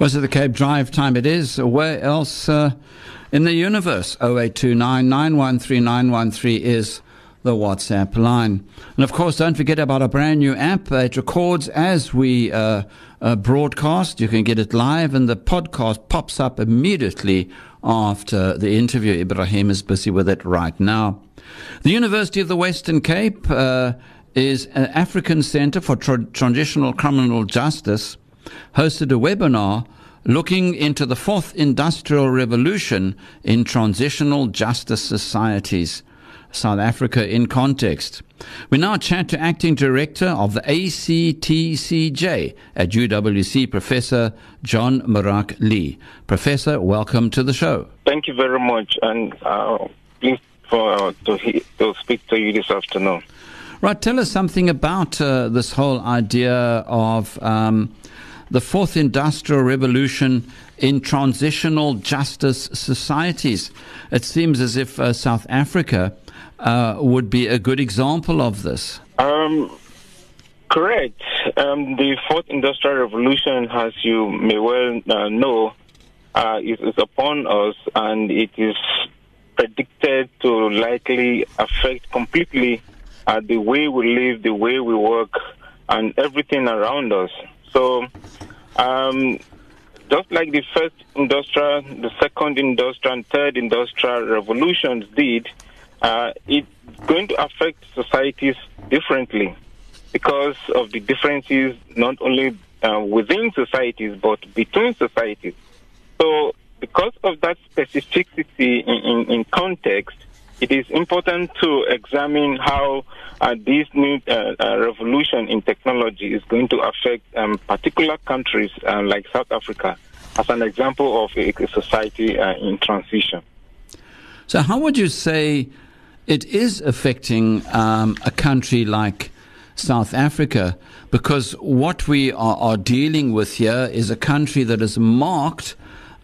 Was it the Cape Drive time it is? Where else uh, in the universe? 0829 913 913 is the WhatsApp line. And of course, don't forget about our brand new app. It records as we uh, uh, broadcast. You can get it live, and the podcast pops up immediately after the interview. Ibrahim is busy with it right now. The University of the Western Cape uh, is an African Center for Tra- Transitional Criminal Justice hosted a webinar looking into the fourth industrial revolution in transitional justice societies. South Africa in context. We now chat to acting director of the ACTCJ at UWC, Professor John Mark Iyi. Professor, welcome to the show. Thank you very much, and uh, pleased for uh, to, he- to speak to you this afternoon. Right, tell us something about uh, this whole idea of um, the fourth industrial revolution in transitional justice societies. It seems as if uh, South Africa uh, would be a good example of this. Um, correct. Um, the fourth industrial revolution, as you may well uh, know, uh, is, is upon us, and it is predicted to likely affect completely uh, the way we live, the way we work, and everything around us. So, um, just like the first industrial, the second industrial, and third industrial revolutions did, uh, it's going to affect societies differently because of the differences not only uh, within societies but between societies. So, because of that specificity in, in, in context, it is important to examine how uh, this new uh, uh, revolution in technology is going to affect um, particular countries uh, like South Africa as an example of a, society uh, in transition. So, how would you say it is affecting um, a country like South Africa? Because what we are, are, dealing with here is a country that is marked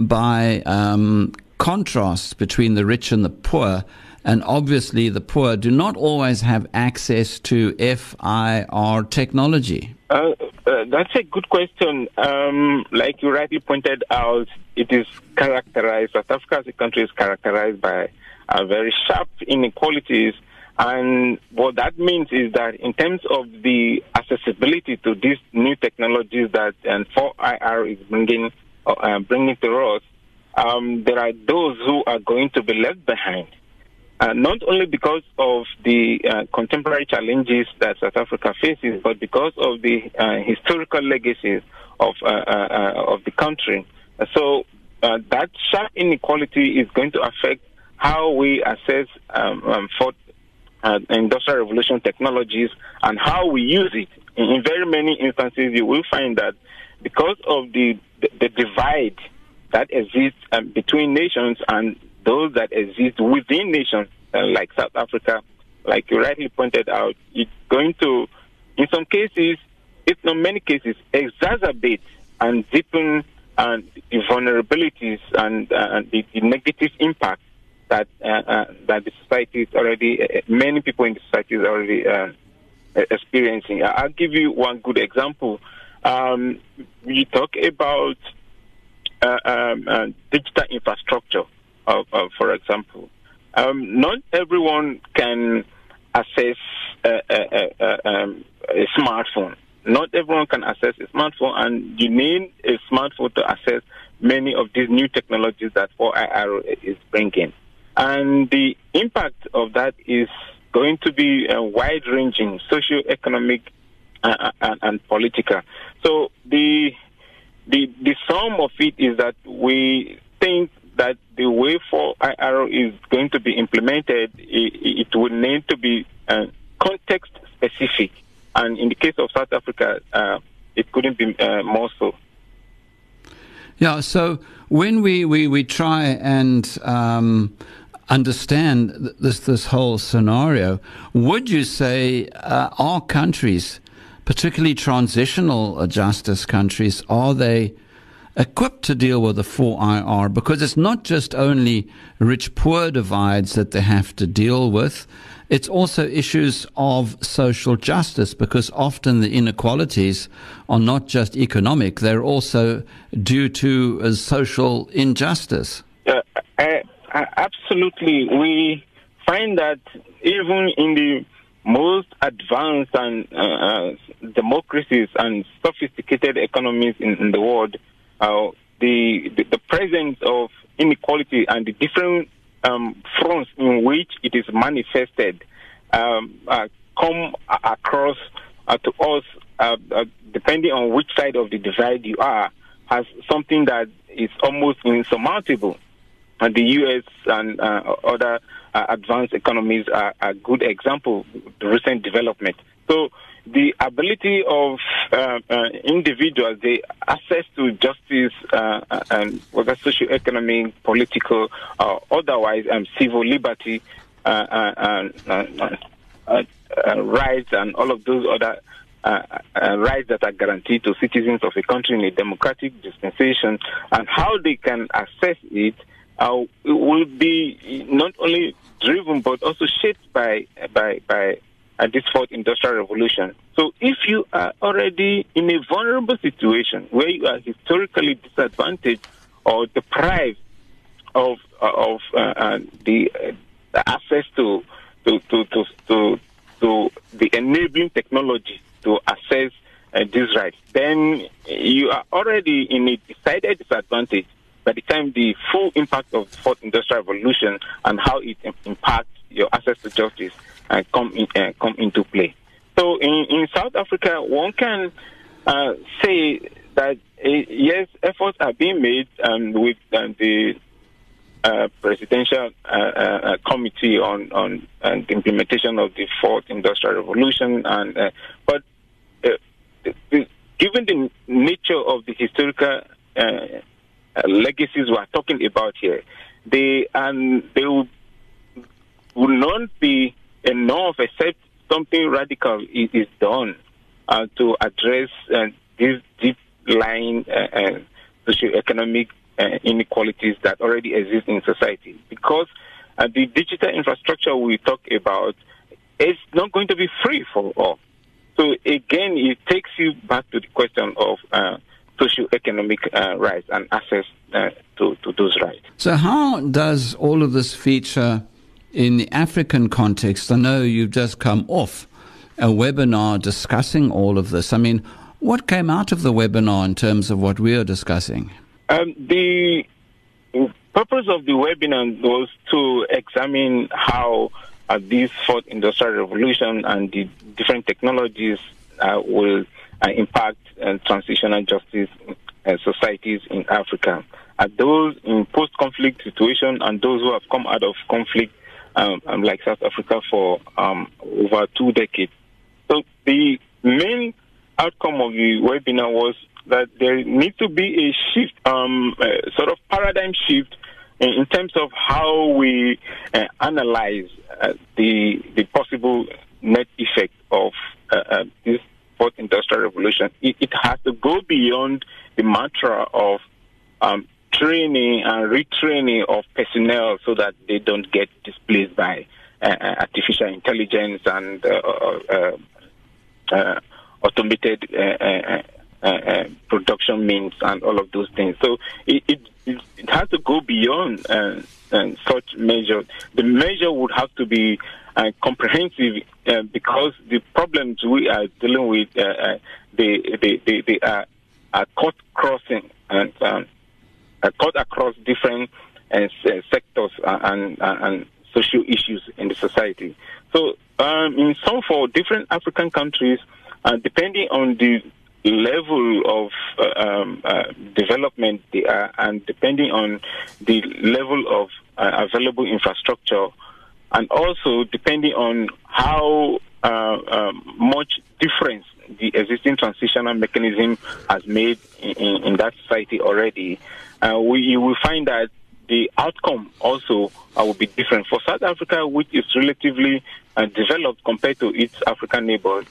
by um, contrasts between the rich and the poor. And obviously, the poor do not always have access to 4IR technology. Uh, uh, that's a good question. Um, like you rightly pointed out, it is characterized, South Africa as a country is characterized by uh, very sharp inequalities. And what that means is that in terms of the accessibility to these new technologies that and 4IR is bringing, uh, bringing to us, um, there are those who are going to be left behind. Uh, not only because of the uh, contemporary challenges that South Africa faces, but because of the uh, historical legacies of of the country. So that sharp inequality is going to affect how we assess um, um, for industrial revolution technologies and how we use it. In, in very many instances, you will find that because of the the, the divide that exists um, between nations and those that exist within nations, uh, like South Africa, like you rightly pointed out, it's going to, in some cases, if not many cases, exacerbate and deepen uh, the vulnerabilities and uh, the, the, negative impact that that the society is already, many people in the society is already experiencing. I'll give you one good example. Um, we talk about uh, um, uh, digital infrastructure, uh, for example. Um, not everyone can access a, a, a, um, a, smartphone. Not everyone can access a smartphone, and you need a smartphone to access many of these new technologies that 4IR is bringing. And the impact of that is going to be wide ranging, socio-economic uh, and, and political. So the the the sum of it is that we think that the way 4IR is going to be implemented, it, it would need to be uh, context specific, and in the case of South Africa, uh, it couldn't be uh, more so. Yeah. So when we we, we try and um, understand this this whole scenario, would you say uh, our countries? Particularly transitional justice countries, are they equipped to deal with the 4IR because it's not just only rich poor divides that they have to deal with. It's also issues of social justice because often the inequalities are not just economic, they're also due to uh, social injustice. Uh, uh, absolutely. We find that even in the most advanced and uh, uh, democracies and sophisticated economies in, in the world, uh, the, the, the presence of inequality and the different um, fronts in which it is manifested um, uh, come across uh, to us, uh, depending on which side of the divide you are, as something that is almost insurmountable. And the U.S. and other uh, advanced economies are a good example, the recent development. So the ability of uh, uh, individuals, the access to justice uh, and whether socio-economic, political, or otherwise, um, civil liberty, uh, uh, rights, and all of those other rights that are guaranteed to citizens of a country in a democratic dispensation, and how they can access it uh, will be not only driven but also shaped by by by uh, this fourth industrial revolution. So if you are already in a vulnerable situation where you are historically disadvantaged or deprived of uh, of uh, uh the, uh, access to to, to to to to the enabling technology to access uh, these rights, then you are already in a decided disadvantage by the time the full impact of the fourth industrial revolution and how it impacts your access to justice uh, come in, uh, come into play. So in, in South Africa, one can uh, say that uh, yes, efforts are being made um, with uh, the uh, presidential committee on on the implementation of the fourth industrial revolution, and but given the nature of the historical legacies we are talking about here, they and they will, will not be enough except something radical is, is done uh, to address uh, these deep lying uh, uh, socioeconomic uh, inequalities that already exist in society. Because uh, the digital infrastructure we talk about is not going to be free for all. So again, it takes you back to the question of socio-economic uh, rights and access uh, to, to those rights. So, how does all of this feature in the African context? I know you've just come off a webinar discussing all of this. I mean, what came out of the webinar in terms of what we are discussing? Um, the purpose of the webinar was to examine how uh, this fourth industrial revolution and the different technologies uh, will impact uh, transitional justice uh, societies in Africa. Are those in post-conflict situation and those who have come out of conflict, um, um, like South Africa, for um, over two decades. So the main outcome of the webinar was that there needs to be a shift, um, sort of paradigm shift in, terms of how we uh, analyze uh, the the possible net effect of uh, uh this fourth industrial revolution, it, it has to go beyond the mantra of um, training and retraining of personnel so that they don't get displaced by uh, uh artificial intelligence and uh, uh, uh, uh automated production means and all of those things. So it, it has to go beyond such measures. The measure would have to be uh, comprehensive uh, because the problems we are dealing with uh, uh they, they, they, they, are, are cut crossing and um, cut across different uh, sectors and, and social issues in the society. So, um, in some for different African countries, uh, depending on the level of uh, um, uh, development they are, and depending on the level of uh, available infrastructure and also depending on how uh, um, much difference the existing transitional mechanism has made in, in, in that society already, uh, we will find that the outcome also uh, will be different. For South Africa, which is relatively uh, developed compared to its African neighbors,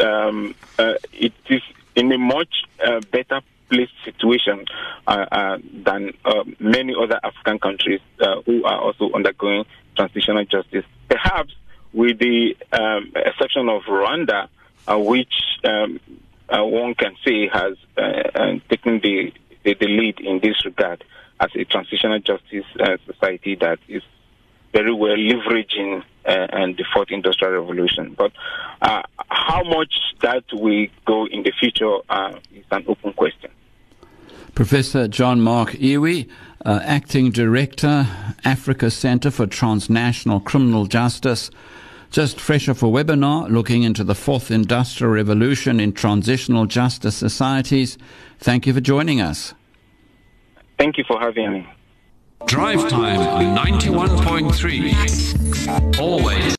um, uh, it is in a much uh, better privileged situation uh, uh, than uh, many other African countries who are also undergoing transitional justice. Perhaps with the um, exception of Rwanda, which um, one can say has taken the, the, the, lead in this regard as a transitional justice society that is very well leveraging uh, and the fourth industrial revolution. But uh, how much that will go in the future uh, is an open question. Professor John Mark Iyi, uh, Acting Director, Africa Center for Transnational Criminal Justice. Just fresh off a webinar looking into the fourth industrial revolution in transitional justice societies. Thank you for joining us. Thank you for having me. Drive Time 91.3. Always